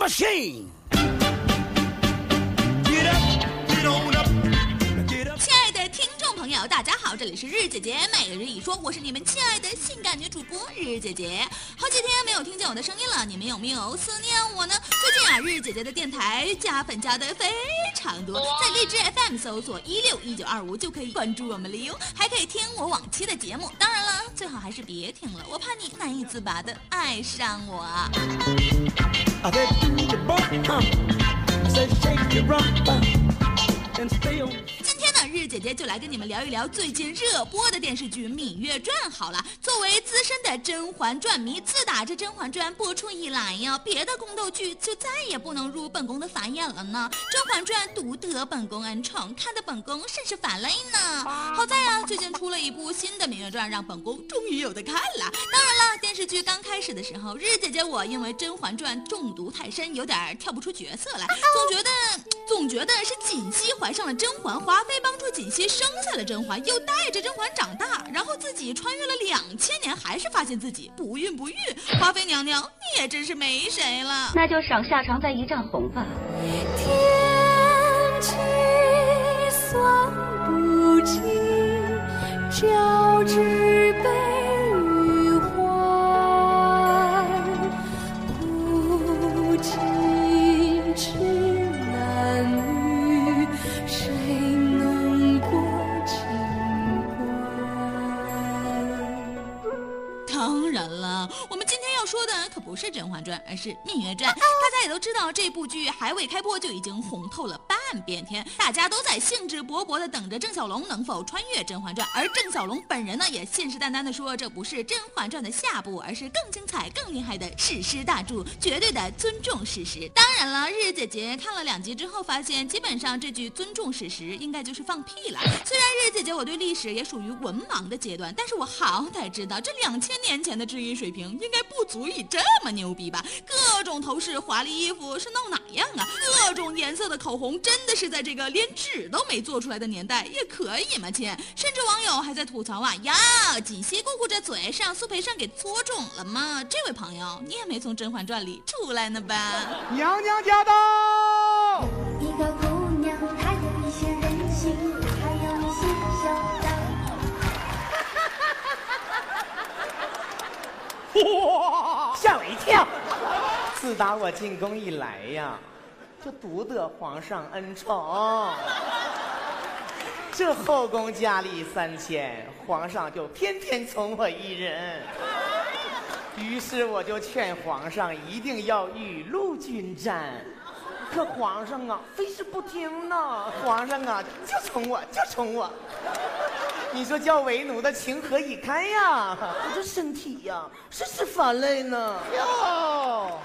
machine. 亲爱的听众朋友，大家好，这里是日姐姐每日一说，我是你们亲爱的性感女主播日姐姐。好几天没有听见我的声音了，你们有没有思念我呢？最近啊，日姐姐的电台加粉加的非常多，在荔枝 FM 搜索一六一九二五就可以关注我们了哟，还可以听我往期的节目。当，最好还是别听了，我怕你难以自拔的爱上我。姐姐就来跟你们聊一聊最近热播的电视剧《芈月传》。好了，作为资深的《甄嬛传》迷，自打这《甄嬛传》播出以来呀，别的宫斗剧就再也不能入本宫的法眼了呢。《甄嬛传》独得本宫恩宠，看得本宫甚是反泪呢。好在啊，最近出了一部新的《芈月传》，让本宫终于有的看了。当然了，电视剧刚开始的时候，日姐姐我因为《甄嬛传》中毒太深，有点跳不出角色来，总觉得总觉得是锦汐怀上了甄嬛，华妃帮助锦锦汐生下了甄嬛，又带着甄嬛长大，然后自己穿越了两千年，还是发现自己不孕不育。华妃娘娘，你也真是没谁了。那就赏夏长再一丈红吧。天机算不尽，交织当然了，我们今天要说的可不是《甄嬛传》，而是《芈月传》。大家也都知道，这部剧还未开播就已经红透了半边天，大家都在兴致勃勃地等着郑晓龙能否穿越《甄嬛传》，而郑晓龙本人呢，也信誓旦旦地说，这不是《甄嬛传》的下部，而是更精彩、更厉害的史诗大著，绝对的尊重史实。当然了，日姐姐看了两集之后，发现基本上这句尊重史实应该就是放屁了。虽然日姐姐我对历史也属于文盲的阶段，但是我好歹知道这两千年前的治愈水平应该不足以这么牛逼吧？各种头饰、华丽衣服是弄哪样啊？各种颜色的口红，真的是在这个连纸都没做出来的年代也可以吗？亲，甚至网友还在吐槽啊，呀，锦汐姑姑这嘴是让苏培盛给搓肿了吗？这位朋友，你也没从《甄嬛传》里出来呢吧？娘娘驾到！一个姑娘，她有一些任性，还有一些嚣张。哇，吓我一跳！自打我进宫以来呀，就独得皇上恩宠。这后宫佳丽三千，皇上就偏偏宠我一人。于是我就劝皇上一定要雨露均沾，可皇上啊，非是不听呢。皇上啊，就宠我，就宠我。你说叫为奴的情何以堪呀？我这身体呀，是是乏累呢。哟，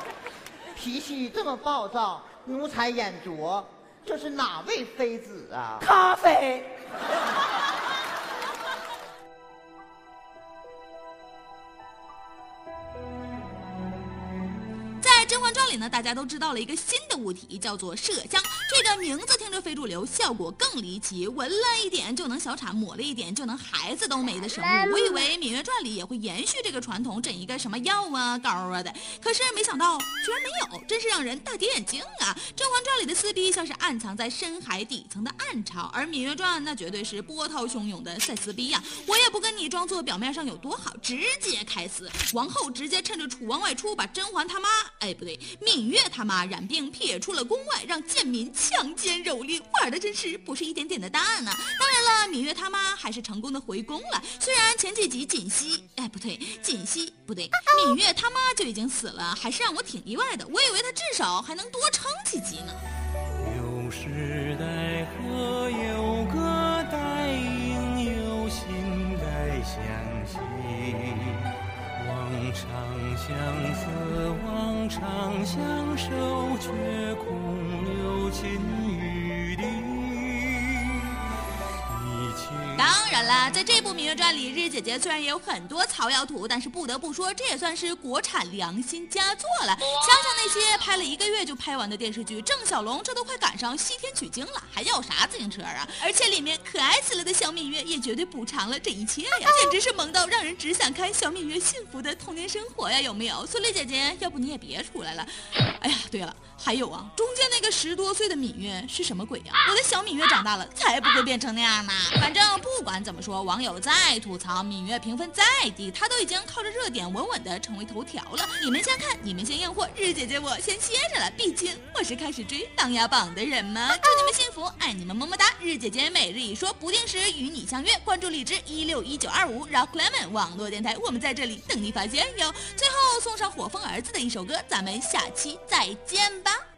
脾气这么暴躁，奴才眼拙，这是哪位妃子啊？咖啡。甄嬛传》里呢，大家都知道了一个新的物体，叫做麝香。这个名字听着非主流，效果更离奇，闻了一点就能小产，抹了一点就能孩子都没的生物。我以为《芈月传》里也会延续这个传统，整一个什么药啊、膏啊的，可是没想到居然没有，真是让人大跌眼镜啊！《甄嬛传》里的撕逼像是暗藏在深海底层的暗潮，而《芈月传》那绝对是波涛汹涌的赛撕逼呀、我也不跟你装作表面上有多好，直接开撕。王后直接趁着楚王外出，把甄嬛他妈，哎不对，芈月他妈染病撇出了宫外，让贱民强奸蹂躏，玩的真是不是一点点的大呢。当然了，芈月他妈还是成功的回宫了。虽然前几集锦溪，哎不对，锦溪不对，芈月他妈就已经死了，还是让我挺意外的。我以为她至少还能多撑几集呢。有时代和有个代应，有心该相惜。望长相思，望长相守，却空留情于然啦，在这部《芈月传》里，日姐姐虽然也有很多草药图，但是不得不说，这也算是国产良心佳作了。想想那些拍了一个月就拍完的电视剧，郑晓龙这都快赶上西天取经了，还要啥自行车啊？而且里面可爱死了的小芈月也绝对补偿了这一切呀，简直是萌到让人只想看小芈月幸福的童年生活呀，有没有？孙俪姐姐，要不你也别出来了。哎呀，对了。还有啊，中间那个十多岁的芈月是什么鬼呀？我的小芈月长大了才不会变成那样呢。反正不管怎么说，网友再吐槽芈月评分再低，她都已经靠着热点稳稳的成为头条了。你们先看，你们先验货，日姐姐我先歇着了。毕竟我是开始追《琅琊榜》的人嘛。祝你们幸福，爱你们么么哒。日姐姐每日一说，不定时与你相约。关注荔枝一六一九二五，Rock Lemon 网络电台，我们在这里等你发现哟。最后送上火风儿子的一首歌，咱们下期再见吧。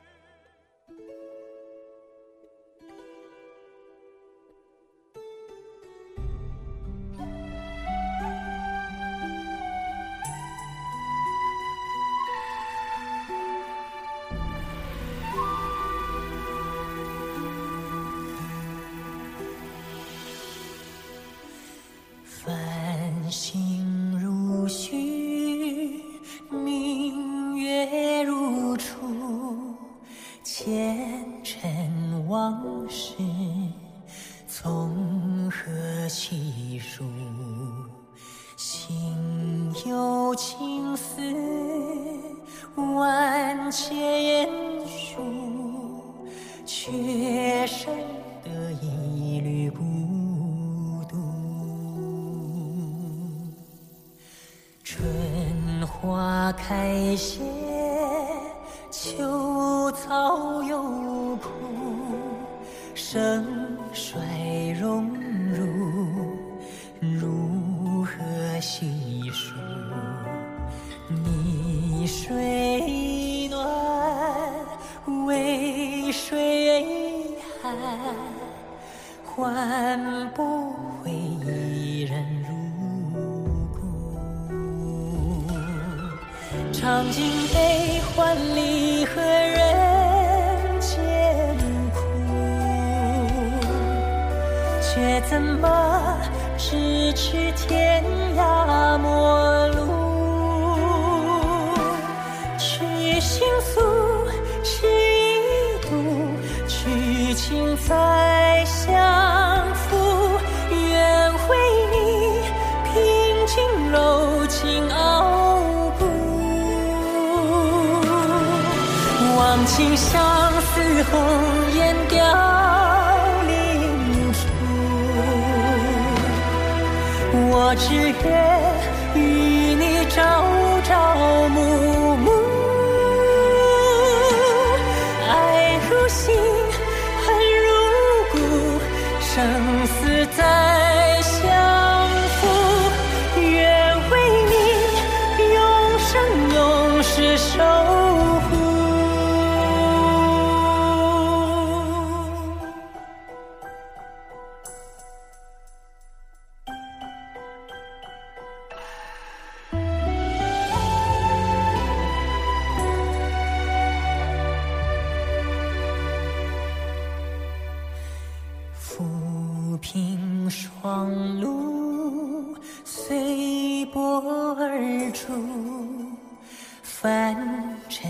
青丝万千束却生得一缕孤独。春花开谢秋草又枯生换不回一人如故。尝尽悲欢离合人间苦，却怎么咫尺天忘情相思，红颜凋零处。我只愿与你朝朝暮暮狂露随波而出凡尘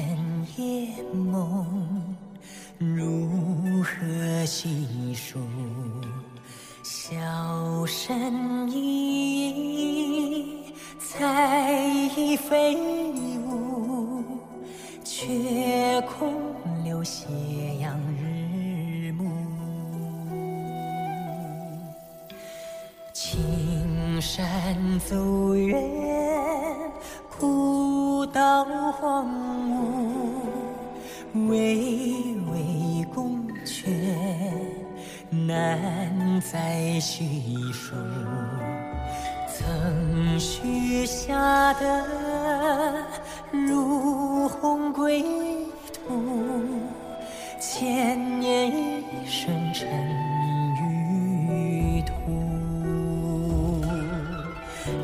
夜梦？如何细数？小身影彩翼飞舞却空留斜阳日。山走远，古道荒芜，巍巍宫阙，难再叙述。曾许下的如鸿归途，千年一生尘。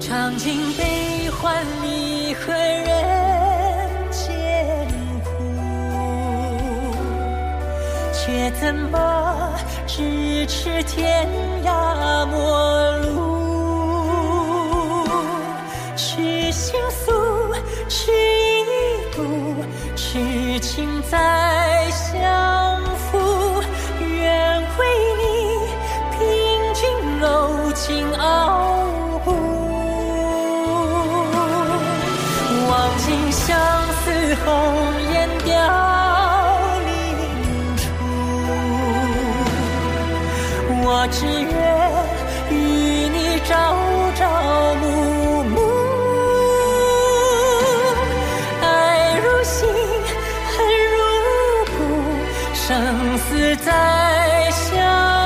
尝尽悲欢离合人间苦，却怎么咫尺天涯陌路？去倾诉，去一读，痴情再相尽相思红颜凋零处，我只愿与你朝朝暮暮。爱如心，恨如骨，生死在相。